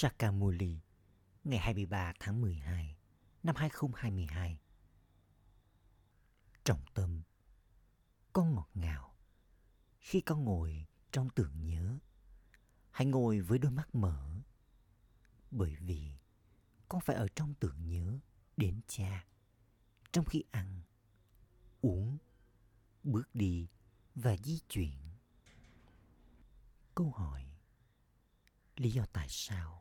Sakamuli ngày 23 tháng 12 năm 2022. Trọng tâm Con ngọt ngào. Khi con ngồi trong tưởng nhớ Hãy ngồi với đôi mắt mở. Bởi vì con phải ở trong tưởng nhớ đến cha. Trong khi ăn, uống, bước đi và di chuyển. Câu hỏi Lý do tại sao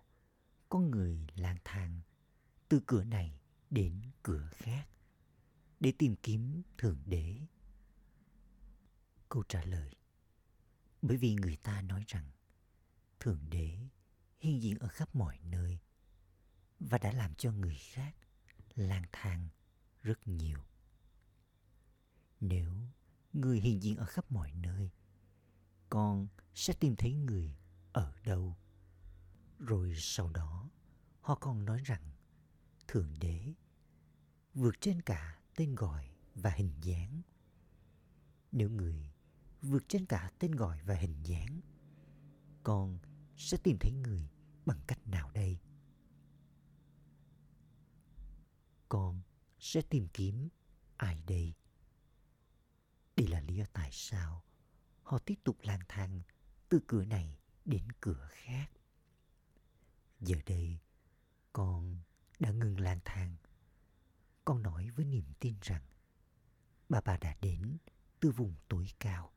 con người lang thang từ cửa này đến cửa khác để tìm kiếm thượng đế. Câu trả lời. Bởi vì người ta nói rằng thượng đế hiện diện ở khắp mọi nơi và đã làm cho người khác lang thang rất nhiều. Nếu người hiện diện ở khắp mọi nơi, con sẽ tìm thấy người ở đâu? Rồi sau đó, họ còn nói rằng, thượng đế vượt trên cả tên gọi và hình dáng. Nếu người vượt trên cả tên gọi và hình dáng, con sẽ tìm thấy người bằng cách nào đây? Con sẽ tìm kiếm ai đây? Đây là lý do tại sao họ tiếp tục lang thang từ cửa này đến cửa khác giờ đây, con đã ngừng lang thang. Con nói với niềm tin rằng bà bà đã đến từ vùng tối cao.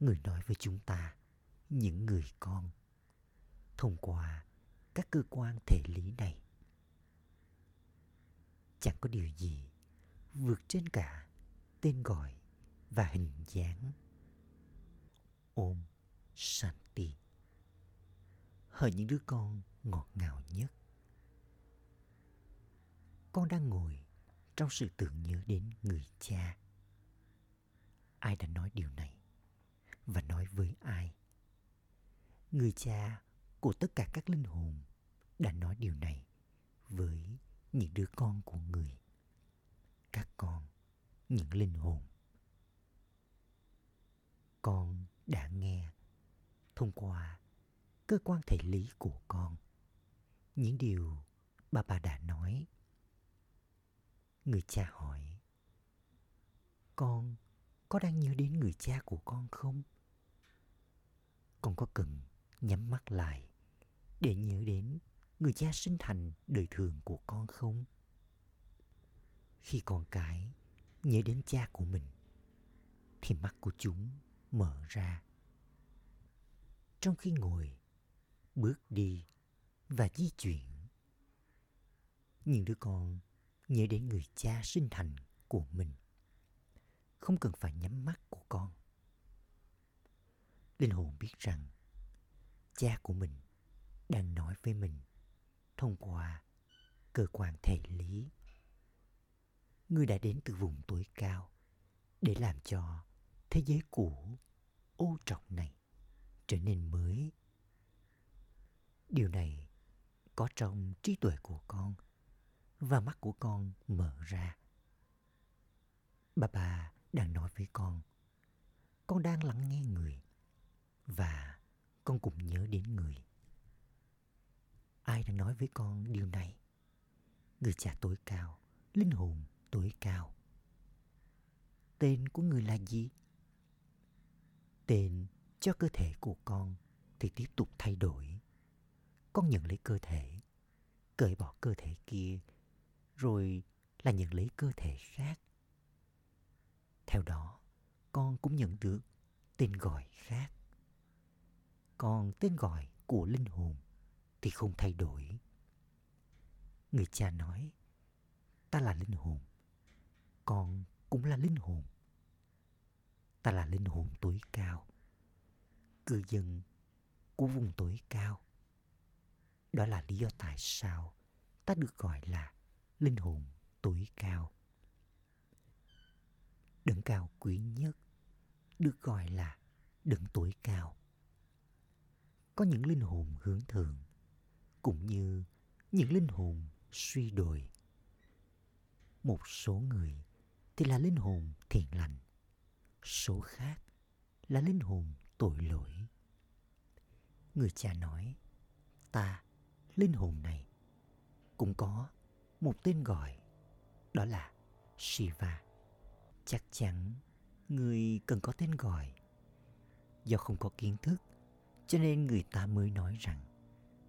Người nói với chúng ta, những người con, thông qua các cơ quan thể lý này. Chẳng có điều gì vượt trên cả tên gọi và hình dáng. Ôm shanti hỡi những đứa con ngọt ngào nhất. Con đang ngồi trong sự tưởng nhớ đến người cha. Ai đã nói điều này và nói với ai? Người cha của tất cả các linh hồn đã nói điều này với những đứa con của người, các con, những linh hồn. Con đã nghe thông qua cơ quan thể lý của con. Những điều bà bà đã nói. Người cha hỏi, con có đang nhớ đến người cha của con không? Con có cần nhắm mắt lại để nhớ đến người cha sinh thành đời thường của con không? Khi con cái nhớ đến cha của mình, thì mắt của chúng mở ra. Trong khi ngồi bước đi và di chuyển. Những đứa con nhớ đến người cha sinh thành của mình. Không cần phải nhắm mắt của con. Linh hồn biết rằng cha của mình đang nói với mình thông qua cơ quan thể lý. Người đã đến từ vùng tối cao để làm cho thế giới cũ ô trọc này trở nên mới điều này có trong trí tuệ của con và mắt của con mở ra. Bà bà đang nói với con con đang lắng nghe người và con cũng nhớ đến người. Ai đang nói với con điều này? Người cha tối cao, linh hồn tối cao. Tên của người là gì? Tên cho cơ thể của con thì tiếp tục thay đổi con nhận lấy cơ thể, cởi bỏ cơ thể kia, rồi là nhận lấy cơ thể khác. Theo đó, con cũng nhận được tên gọi khác. Còn tên gọi của linh hồn thì không thay đổi. Người cha nói, ta là linh hồn, con cũng là linh hồn. Ta là linh hồn tối cao, cư dân của vùng tối cao đó là lý do tại sao ta được gọi là linh hồn tối cao. Đấng cao quý nhất được gọi là đấng tối cao. Có những linh hồn hướng thượng cũng như những linh hồn suy đồi. Một số người thì là linh hồn thiện lành, số khác là linh hồn tội lỗi. Người cha nói, ta linh hồn này, cũng có một tên gọi, đó là Shiva. Chắc chắn người cần có tên gọi. Do không có kiến thức, cho nên người ta mới nói rằng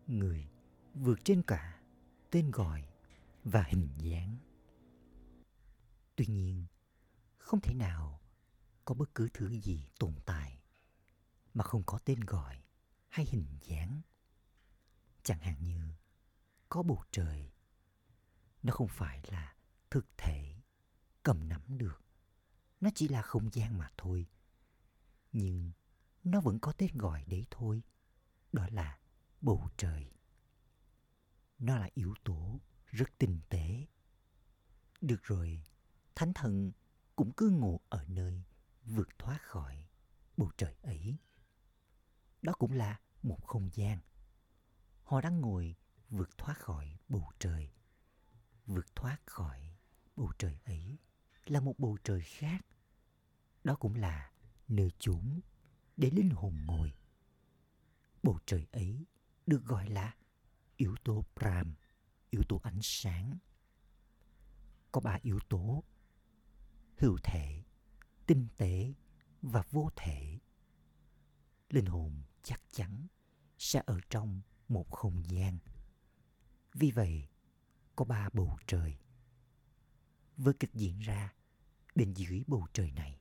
người vượt trên cả tên gọi và hình dáng. Tuy nhiên, không thể nào có bất cứ thứ gì tồn tại mà không có tên gọi hay hình dáng. Chẳng hạn như có bầu trời. Nó không phải là thực thể cầm nắm được. Nó chỉ là không gian mà thôi. Nhưng nó vẫn có tên gọi đấy thôi. Đó là bầu trời. Nó là yếu tố rất tinh tế. Được rồi, thánh thần cũng cứ ngủ ở nơi vượt thoát khỏi bầu trời ấy. Đó cũng là một không gian. Họ đang ngồi vượt thoát khỏi bầu trời. Vượt thoát khỏi bầu trời ấy là một bầu trời khác. Đó cũng là nơi chốn để linh hồn ngồi. Bầu trời ấy được gọi là yếu tố Pram, yếu tố ánh sáng. Có ba yếu tố hữu thể, tinh tế và vô thể. Linh hồn chắc chắn sẽ ở trong một không gian. Vì vậy, có ba bầu trời. Với kịch diễn ra bên dưới bầu trời này.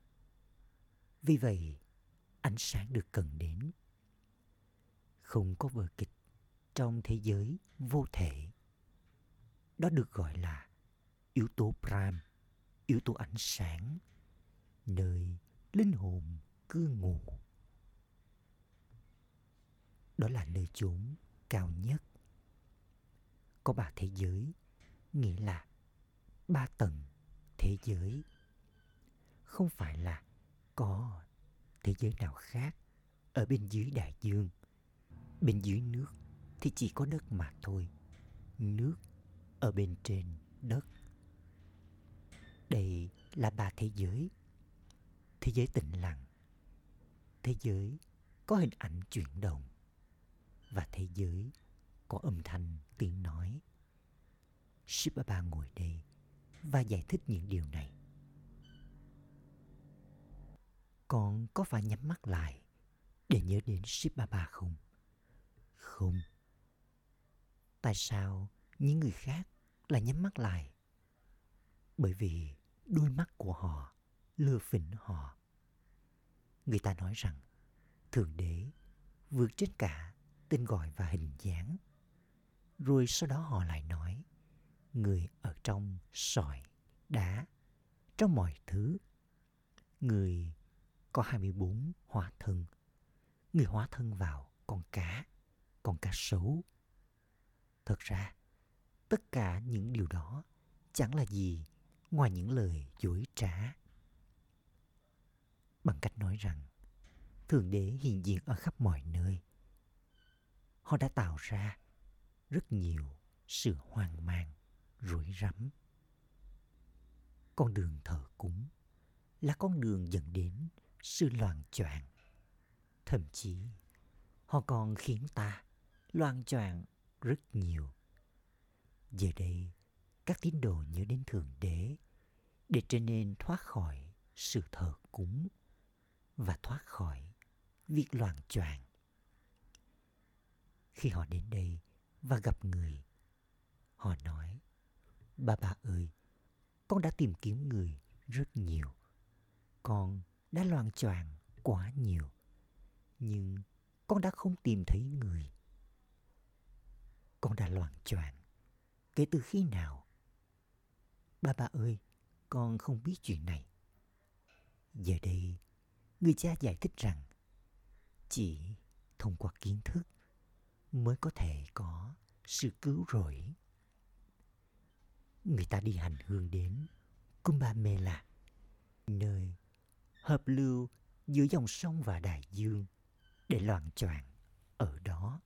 Vì vậy, ánh sáng được cần đến. Không có vở kịch trong thế giới vô thể. Đó được gọi là yếu tố Brahm, yếu tố ánh sáng, nơi linh hồn cư ngụ. Đó là nơi chốn cao nhất. Có ba thế giới, nghĩa là ba tầng thế giới. Không phải là có thế giới nào khác ở bên dưới đại dương. Bên dưới nước thì chỉ có đất mà thôi. Nước ở bên trên đất. Đây là ba thế giới. Thế giới tĩnh lặng. Thế giới có hình ảnh chuyển động. Và thế giới có âm thanh tiếng nói. Shiva Ba ngồi đây và giải thích những điều này. Con có phải nhắm mắt lại để nhớ đến Shiva Ba không? Không. Tại sao những người khác lại nhắm mắt lại? Bởi vì đôi mắt của họ lừa phỉnh họ. Người ta nói rằng Thượng Đế vượt trên cả tên gọi và hình dáng. Rồi sau đó họ lại nói người ở trong sỏi, đá, trong mọi thứ. Người có 24 hóa thân. Người hóa thân vào con cá, con cá sấu. Thật ra, tất cả những điều đó chẳng là gì ngoài những lời dối trá. Bằng cách nói rằng Thượng Đế hiện diện ở khắp mọi nơi. Họ đã tạo ra rất nhiều sự hoang mang, rủi rắm. Con đường thờ cúng là con đường dẫn đến sự loạn choạng. Thậm chí, họ còn khiến ta loạn choạng rất nhiều. Giờ đây, các tín đồ nhớ đến Thượng Đế để trở nên thoát khỏi sự thờ cúng và thoát khỏi việc loạn choạng. Khi họ đến đây và gặp người, họ nói, Bà bà ơi, con đã tìm kiếm người rất nhiều. Con đã loạn choàng quá nhiều. Nhưng con đã không tìm thấy người. Con đã loạn choạng kể từ khi nào? Bà bà ơi, con không biết chuyện này. Giờ đây, người cha giải thích rằng chỉ thông qua kiến thức mới có thể có sự cứu rỗi. Người ta đi hành hương đến Kumbh Mela, nơi hợp lưu giữa dòng sông và đại dương để loạn choạng ở đó.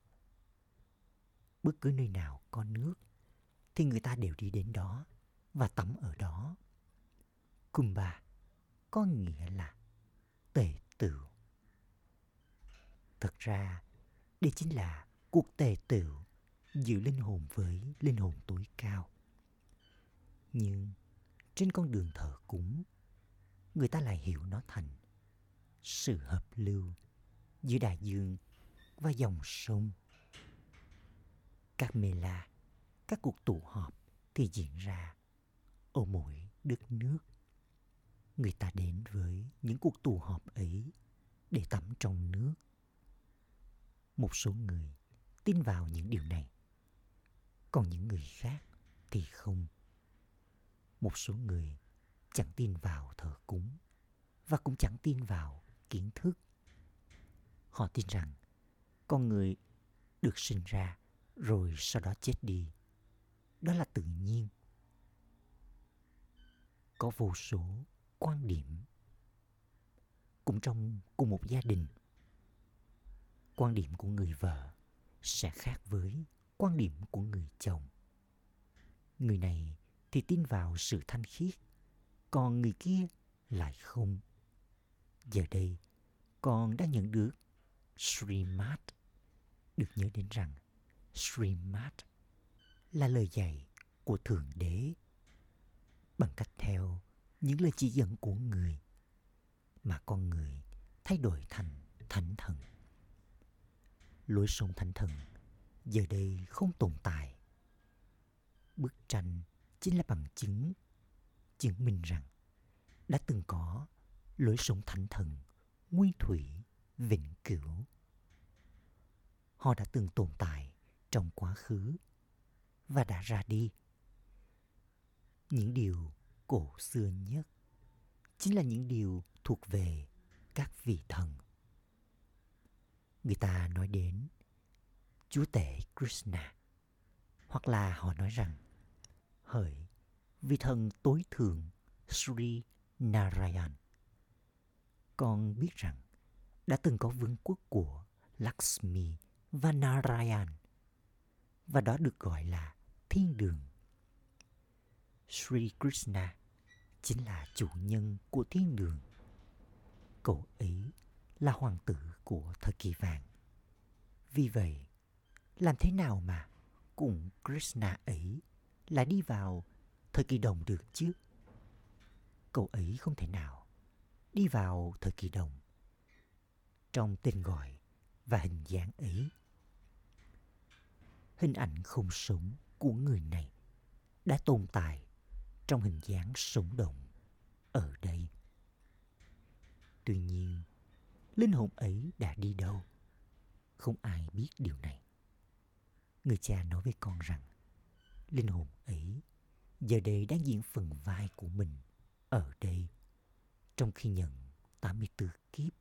Bất cứ nơi nào có nước thì người ta đều đi đến đó và tắm ở đó. Kumbha có nghĩa là tề tựu. Thật ra, đây chính là cuộc tề tựu giữa linh hồn với linh hồn tối cao. Nhưng trên con đường thờ cúng, người ta lại hiểu nó thành sự hợp lưu giữa đại dương và dòng sông. Các mê la, các cuộc tụ họp thì diễn ra ở mỗi đất nước. Người ta đến với những cuộc tụ họp ấy để tắm trong nước. Một số người tin vào những điều này, còn những người khác thì không. Một số người chẳng tin vào thờ cúng và cũng chẳng tin vào kiến thức. Họ tin rằng con người được sinh ra rồi sau đó chết đi. Đó là tự nhiên. Có vô số quan điểm cũng trong cùng một gia đình quan điểm của người vợ sẽ khác với quan điểm của người chồng. Người này thì tin vào sự thanh khiết, còn người kia lại không. Giờ đây, con đã nhận được Srimad được nhớ đến rằng Srimad là lời dạy của Thượng Đế. Bằng cách theo những lời chỉ dẫn của người, mà con người thay đổi thành thánh thần. Lối sông thánh thần, giờ đây không tồn tại. Bức tranh chính là bằng chứng chứng minh rằng đã từng có lối sống thánh thần nguyên thủy, vĩnh cửu. Họ đã từng tồn tại trong quá khứ và đã ra đi. Những điều cổ xưa nhất chính là những điều thuộc về các vị thần. Người ta nói đến Chúa Tể Krishna, hoặc là họ nói rằng hỡi vị thần tối thượng Sri Narayan. Con biết rằng đã từng có vương quốc của Lakshmi và Narayan, và đó được gọi là thiên đường. Sri Krishna chính là chủ nhân của thiên đường cậu ấy là hoàng tử của thời kỳ vàng. Vì vậy, làm thế nào mà cùng Krishna ấy là đi vào thời kỳ đồng được chứ? Cậu ấy không thể nào đi vào thời kỳ đồng trong tên gọi và hình dáng ấy. Hình ảnh không sống của người này đã tồn tại trong hình dáng sống động ở đây. Tuy nhiên, linh hồn ấy đã đi đâu? Không ai biết điều này. Người cha nói với con rằng, linh hồn ấy giờ đây đang diễn phần vai của mình ở đây, trong khi nhận 84 kiếp.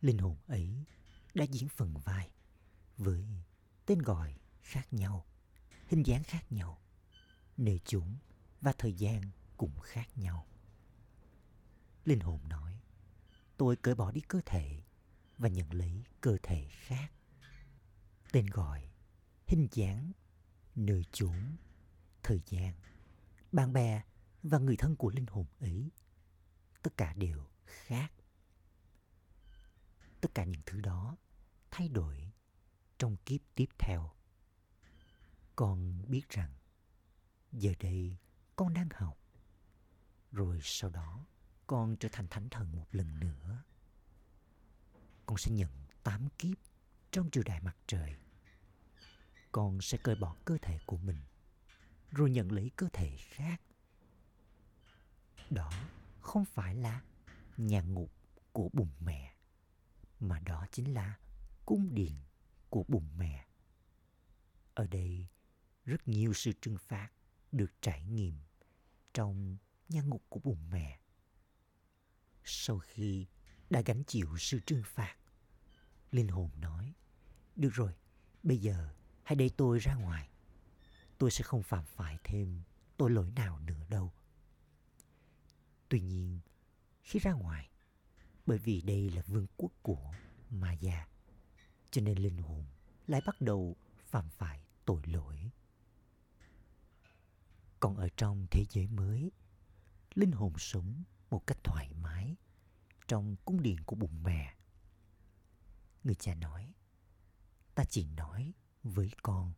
Linh hồn ấy đã diễn phần vai với tên gọi khác nhau, hình dáng khác nhau, nơi chúng và thời gian cũng khác nhau. Linh hồn nói, tôi cởi bỏ đi cơ thể và nhận lấy cơ thể khác. Tên gọi, hình dáng, nơi chốn, thời gian, bạn bè và người thân của linh hồn ấy. Tất cả đều khác. Tất cả những thứ đó thay đổi trong kiếp tiếp theo. Con biết rằng giờ đây con đang học. Rồi sau đó con trở thành thánh thần một lần nữa. Con sẽ nhận tám kiếp trong triều đại mặt trời. Con sẽ cởi bỏ cơ thể của mình, rồi nhận lấy cơ thể khác. Đó không phải là nhà ngục của bùn mẹ, mà đó chính là cung điện của bùn mẹ. Ở đây, rất nhiều sự trừng phạt được trải nghiệm trong nhà ngục của bùn mẹ sau khi đã gánh chịu sự trừng phạt. Linh hồn nói, được rồi, bây giờ hãy để tôi ra ngoài. Tôi sẽ không phạm phải thêm tội lỗi nào nữa đâu. Tuy nhiên, khi ra ngoài, bởi vì đây là vương quốc của Maya, cho nên linh hồn lại bắt đầu phạm phải tội lỗi. Còn ở trong thế giới mới, linh hồn sống một cách thoải mái trong cung điện của bụng mẹ. Người cha nói, ta chỉ nói với con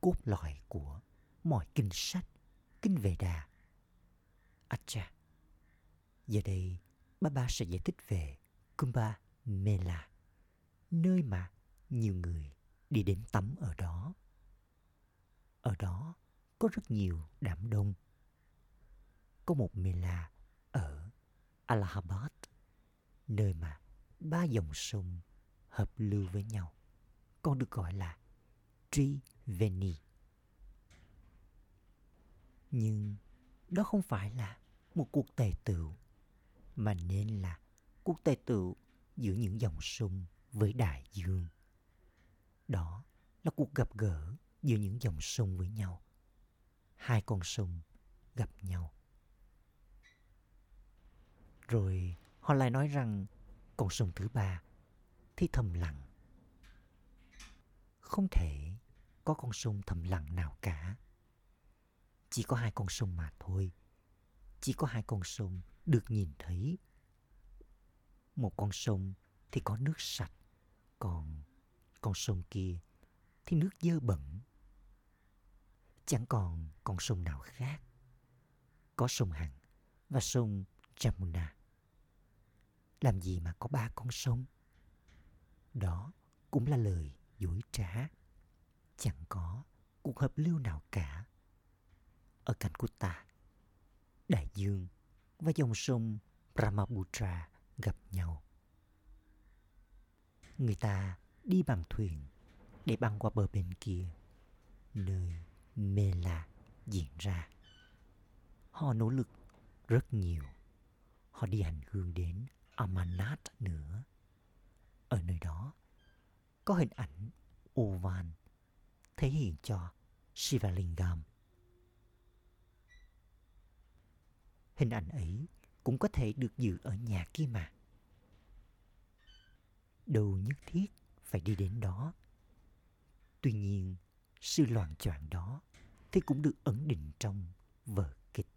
cốt lõi của mọi kinh sách, kinh về đà. Acha, giờ đây ba ba sẽ giải thích về Kumbha Mela, nơi mà nhiều người đi đến tắm ở đó. Ở đó có rất nhiều đám đông. Có một Mela Allahabad, nơi mà ba dòng sông hợp lưu với nhau, còn được gọi là Triveni. Nhưng đó không phải là một cuộc tề tựu, mà nên là cuộc tề tựu giữa những dòng sông với đại dương. Đó là cuộc gặp gỡ giữa những dòng sông với nhau. Hai con sông gặp nhau. Rồi họ lại nói rằng con sông thứ ba thì thầm lặng. Không thể có con sông thầm lặng nào cả. Chỉ có hai con sông mà thôi. Chỉ có hai con sông được nhìn thấy. Một con sông thì có nước sạch, còn con sông kia thì nước dơ bẩn. Chẳng còn con sông nào khác. Có sông Hằng và sông Jamuna. Làm gì mà có ba con sông? Đó cũng là lời dối trá. Chẳng có cuộc hợp lưu nào cả. Ở cạnh của ta, đại dương và dòng sông Brahmaputra gặp nhau. Người ta đi bằng thuyền để băng qua bờ bên kia, nơi Mela diễn ra. Họ nỗ lực rất nhiều. Họ đi hành hương đến amanat nữa. Ở nơi đó có hình ảnh Ovan thể hiện cho Shivalingam. Hình ảnh ấy cũng có thể được giữ ở nhà kia mà. Đâu nhất thiết phải đi đến đó. Tuy nhiên, sự loạn choạng đó thì cũng được ẩn định trong vở kịch.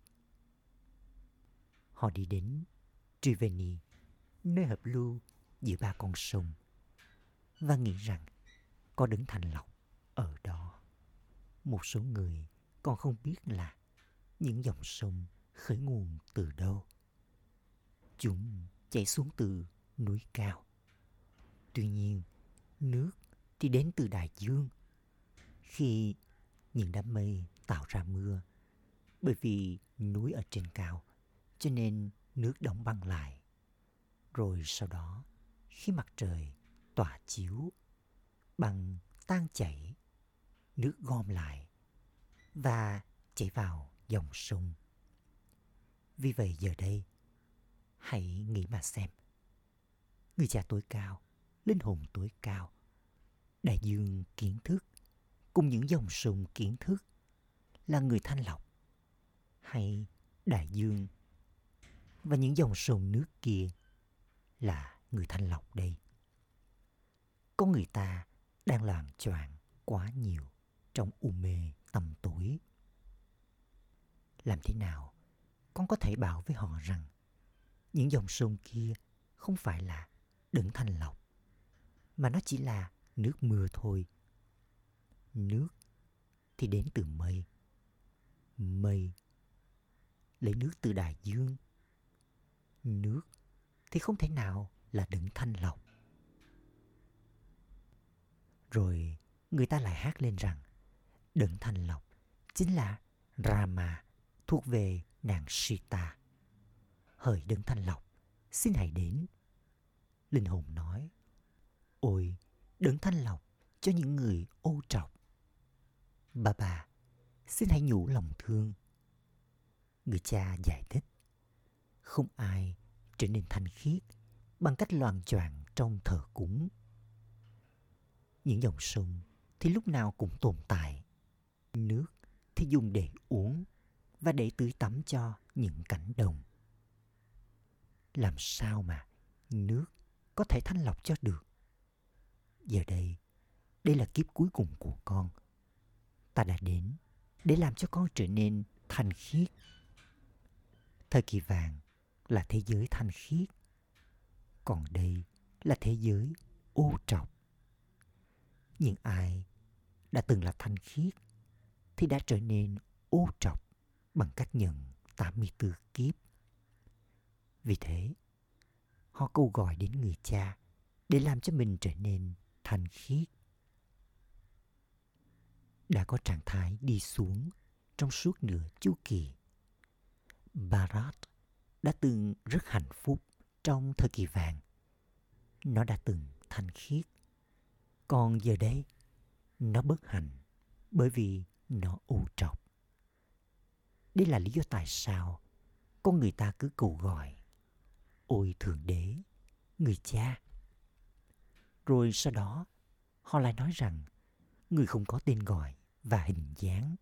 Họ đi đến Triveni, nơi hợp lưu giữa ba con sông, và nghĩ rằng có đứng thành lọc ở đó. Một số người còn không biết là những dòng sông khởi nguồn từ đâu. Chúng chảy xuống từ núi cao. Tuy nhiên, nước thì đến từ đại dương. Khi những đám mây tạo ra mưa, bởi vì núi ở trên cao, cho nên nước đóng băng lại. Rồi sau đó, khi mặt trời tỏa chiếu, bằng tan chảy, nước gom lại và chảy vào dòng sông. Vì vậy giờ đây, hãy nghĩ mà xem. Người cha tối cao, linh hồn tối cao, đại dương kiến thức cùng những dòng sông kiến thức là người thanh lọc hay đại dương và những dòng sông nước kia là người thanh lọc đây. Có người ta đang làm choạng quá nhiều trong u mê tầm tối. Làm thế nào con có thể bảo với họ rằng những dòng sông kia không phải là đấng thanh lọc mà nó chỉ là nước mưa thôi. Nước thì đến từ mây. Mây lấy nước từ đại dương. Nước thì không thể nào là đứng thanh lọc. Rồi người ta lại hát lên rằng đấng thanh lọc chính là Rama thuộc về nàng Sita. Hỡi đấng thanh lọc, xin hãy đến. Linh hồn nói, ôi đấng thanh lọc cho những người ô trọc. Bà bà, xin hãy nhủ lòng thương. Người cha giải thích, không ai trở nên thanh khiết bằng cách loàn choạng trong thờ cúng. Những dòng sông thì lúc nào cũng tồn tại. Nước thì dùng để uống và để tưới tắm cho những cánh đồng. Làm sao mà nước có thể thanh lọc cho được? Giờ đây, đây là kiếp cuối cùng của con. Ta đã đến để làm cho con trở nên thanh khiết. Thời kỳ vàng là thế giới thanh khiết. Còn đây là thế giới ô trọc. Những ai đã từng là thanh khiết thì đã trở nên ô trọc bằng cách nhận 84 kiếp. Vì thế, họ câu gọi đến người cha để làm cho mình trở nên thanh khiết. Đã có trạng thái đi xuống trong suốt nửa chu kỳ. Bharat đã từng rất hạnh phúc trong thời kỳ vàng. Nó đã từng thanh khiết. Còn giờ đây, nó bất hạnh bởi vì nó u trọc. Đây là lý do tại sao con người ta cứ cầu gọi Ôi Thượng Đế, người cha. Rồi sau đó, họ lại nói rằng người không có tên gọi và hình dáng.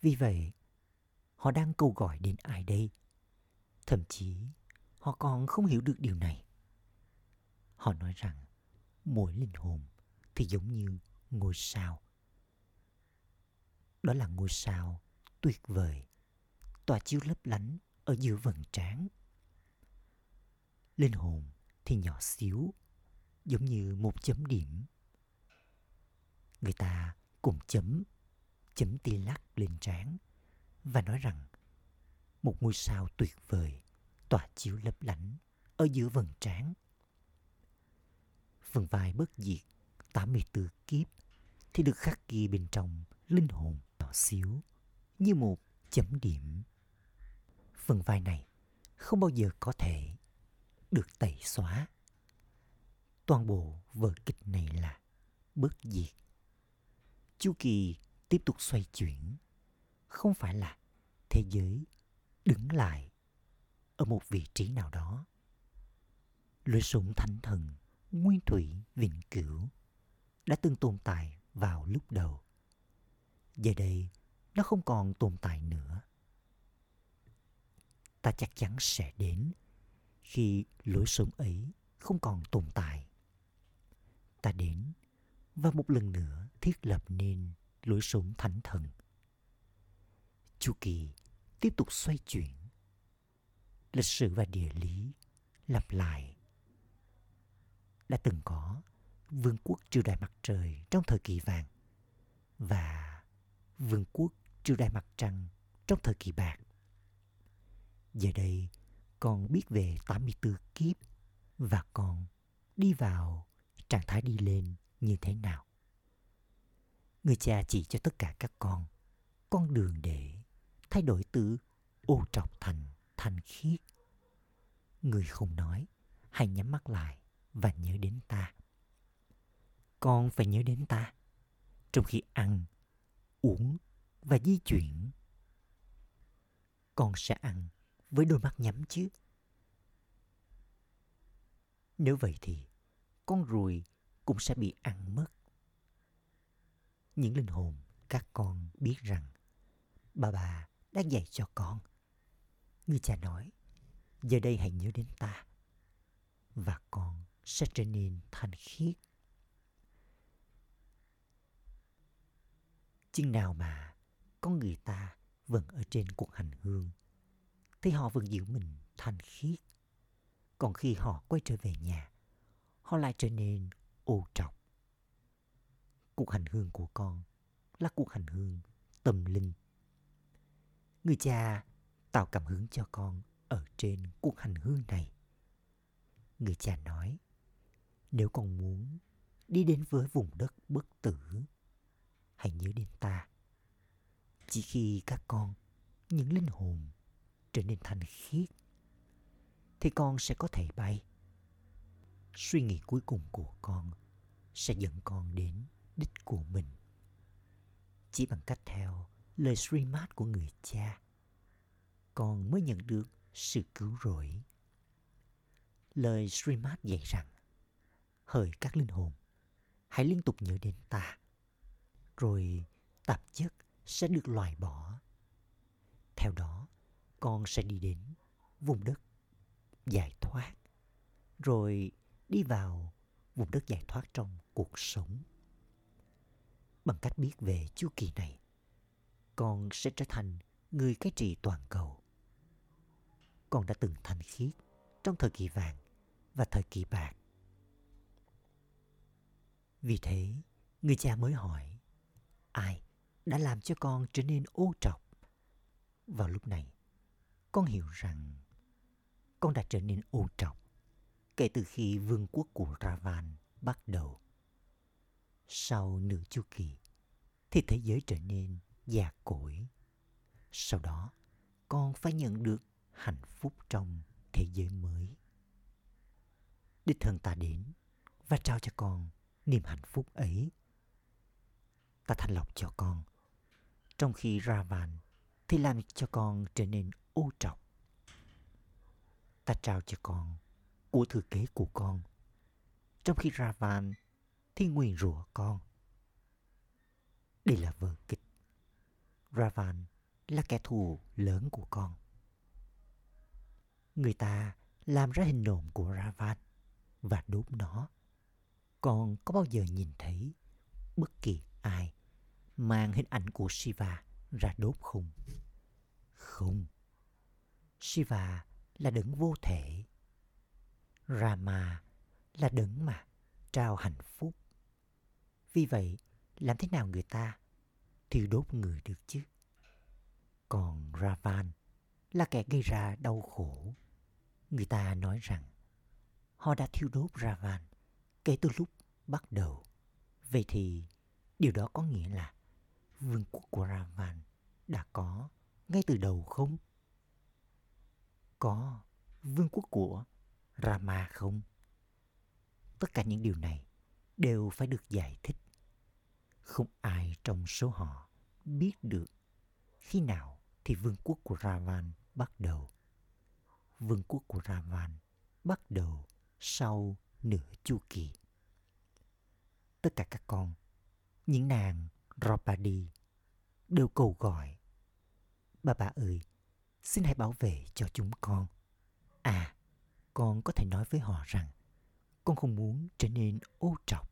Vì vậy, họ đang cầu gọi đến ai đây? Thậm chí, họ còn không hiểu được điều này. Họ nói rằng mỗi linh hồn thì giống như ngôi sao. Đó là ngôi sao tuyệt vời, tỏa chiếu lấp lánh ở giữa vầng trán. Linh hồn thì nhỏ xíu, giống như một chấm điểm. Người ta cùng chấm, chấm tia lắc lên trán và nói rằng một ngôi sao tuyệt vời tỏa chiếu lấp lánh ở giữa vầng trán. Phần vai bất diệt 84 kiếp thì được khắc ghi bên trong linh hồn nhỏ xíu như một chấm điểm. Phần vai này không bao giờ có thể được tẩy xóa. Toàn bộ vở kịch này là bất diệt. Chu kỳ tiếp tục xoay chuyển, không phải là thế giới đứng lại ở một vị trí nào đó. Lối sống thánh thần, nguyên thủy, vĩnh cửu đã từng tồn tại vào lúc đầu. Giờ đây, nó không còn tồn tại nữa. Ta chắc chắn sẽ đến khi lối sống ấy không còn tồn tại. Ta đến và một lần nữa thiết lập nên lối sống thánh thần. Chu kỳ tiếp tục xoay chuyển. Lịch sử và địa lý lặp lại. Đã từng có vương quốc triều đại mặt trời trong thời kỳ vàng và vương quốc triều đại mặt trăng trong thời kỳ bạc. Giờ đây, con biết về 84 kiếp và con đi vào trạng thái đi lên như thế nào. Người cha chỉ cho tất cả các con con đường để thay đổi từ ô trọc thành thanh khiết. Người không nói, hãy nhắm mắt lại và nhớ đến ta. Con phải nhớ đến ta trong khi ăn, uống và di chuyển. Con sẽ ăn với đôi mắt nhắm chứ. Nếu vậy thì con ruồi cũng sẽ bị ăn mất. Những linh hồn các con biết rằng bà bà đã dạy cho con. Người cha nói, giờ đây hãy nhớ đến ta và con sẽ trở nên thanh khiết. Chừng nào mà con người ta vẫn ở trên cuộc hành hương thì họ vẫn giữ mình thanh khiết. Còn khi họ quay trở về nhà, họ lại trở nên ô trọc. Cuộc hành hương của con là cuộc hành hương tâm linh. Người cha tạo cảm hứng cho con ở trên cuộc hành hương này. Người cha nói, nếu con muốn đi đến với vùng đất bất tử, hãy nhớ đến ta. Chỉ khi các con, những linh hồn trở nên thanh khiết thì con sẽ có thể bay suy nghĩ cuối cùng của con sẽ dẫn con đến đích của mình chỉ bằng cách theo lời Srimad của người cha. Con mới nhận được sự cứu rỗi. Lời Srimad dạy rằng, hỡi các linh hồn, hãy liên tục nhớ đến ta, rồi tạp chất sẽ được loại bỏ. Theo đó, con sẽ đi đến vùng đất giải thoát, rồi đi vào vùng đất giải thoát trong cuộc sống. Bằng cách biết về chu kỳ này con sẽ trở thành người cai trị toàn cầu con đã từng thanh khiết trong thời kỳ vàng và thời kỳ bạc Vì thế, người cha mới hỏi, ai đã làm cho con trở nên ô trọc? Vào lúc này, con hiểu rằng con đã trở nên ô trọc kể từ khi vương quốc của Ravan bắt đầu. Sau nửa chu kỳ, thì thế giới trở nên già cỗi. Sau đó, con phải nhận được hạnh phúc trong thế giới mới. Đích thân ta đến và trao cho con niềm hạnh phúc ấy. Ta thanh lọc cho con, trong khi Ravan thì làm cho con trở nên ô trọc. Ta trao cho con của thừa kế của con, trong khi Ravan thì nguyền rủa con. Đây là vở kịch. Ravan là kẻ thù lớn của con. Người ta làm ra hình nộm của Ravan và đốt nó. Con có bao giờ nhìn thấy bất kỳ ai mang hình ảnh của Shiva ra đốt không? Không. Shiva là đấng vô thể. Rama là đấng mà trao hạnh phúc. Vì vậy, làm thế nào người ta thiêu đốt người được chứ? Còn Ravan là kẻ gây ra đau khổ. Người ta nói rằng họ đã thiêu đốt Ravan kể từ lúc bắt đầu. Vậy thì điều đó có nghĩa là vương quốc của Ravan đã có ngay từ đầu không? Có vương quốc của Rama không? Tất cả những điều này đều phải được giải thích. Không ai trong số họ biết được khi nào thì vương quốc của Ravan bắt đầu. Vương quốc của Ravan bắt đầu sau nửa chu kỳ. Tất cả các con, những nàng Draupadi đều cầu gọi. Bà bà ơi, xin hãy bảo vệ cho chúng con. À, con có thể nói với họ rằng con không muốn trở nên ô trọc.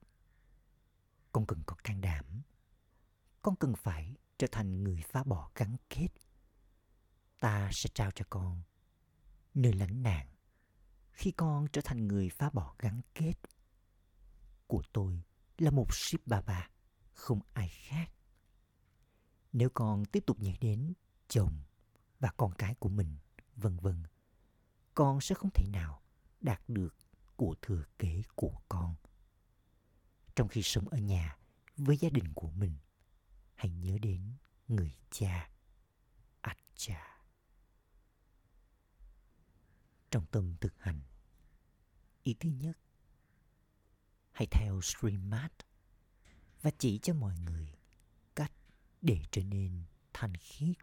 Con cần có can đảm. Con cần phải trở thành người phá bỏ gắn kết. Ta sẽ trao cho con nơi lánh nạn khi con trở thành người phá bỏ gắn kết. Của tôi là một ship bà bà, không ai khác. Nếu con tiếp tục nhắc đến chồng và con cái của mình, vân vân, con sẽ không thể nào đạt được của thừa kế của con. Trong khi sống ở nhà với gia đình của mình, hãy nhớ đến người cha, Acha. Trong tâm thực hành, ý thứ nhất, hãy theo Streammart và chỉ cho mọi người cách để trở nên thanh khiết.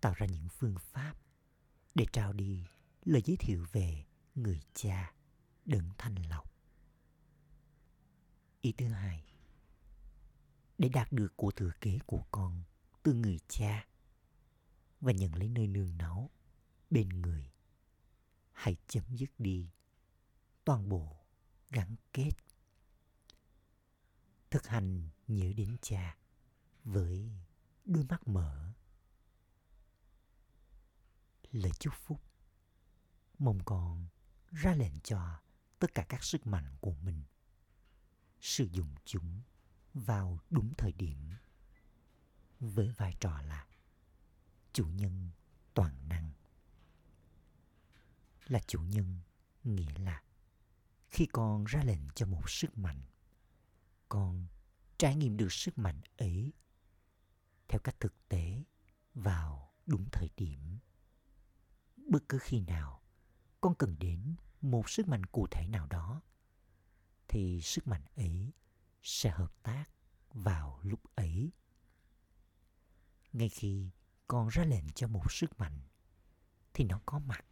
Tạo ra những phương pháp để trao đi lời giới thiệu về người cha đấng thanh lọc. Ý thứ hai, để đạt được của thừa kế của con từ người cha và nhận lấy nơi nương náu bên người, hãy chấm dứt đi toàn bộ gắn kết. Thực hành nhớ đến cha với đôi mắt mở. Lời chúc phúc mong con ra lệnh cho tất cả các sức mạnh của mình sử dụng chúng vào đúng thời điểm. Với vai trò là chủ nhân toàn năng. Là chủ nhân nghĩa là khi con ra lệnh cho một sức mạnh, con trải nghiệm được sức mạnh ấy theo cách thực tế vào đúng thời điểm. Bất cứ khi nào con cần đến một sức mạnh cụ thể nào đó thì sức mạnh ấy sẽ hợp tác vào lúc ấy. Ngay khi con ra lệnh cho một sức mạnh, thì nó có mặt.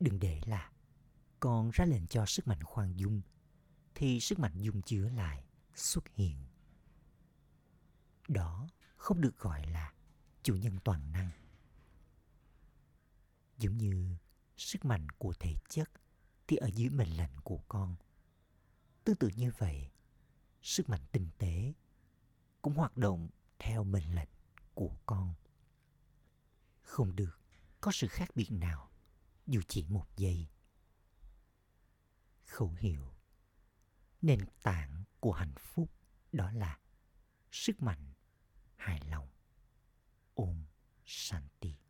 Đừng để là con ra lệnh cho sức mạnh khoan dung, thì sức mạnh dung chứa lại xuất hiện. Đó không được gọi là chủ nhân toàn năng. Giống như sức mạnh của thể chất thì ở dưới mệnh lệnh của con. Tương tự như vậy, sức mạnh tinh tế cũng hoạt động theo mệnh lệnh của con. Không được có sự khác biệt nào dù chỉ một giây. Khẩu hiệu nền tảng của hạnh phúc đó là sức mạnh hài lòng ôm shanti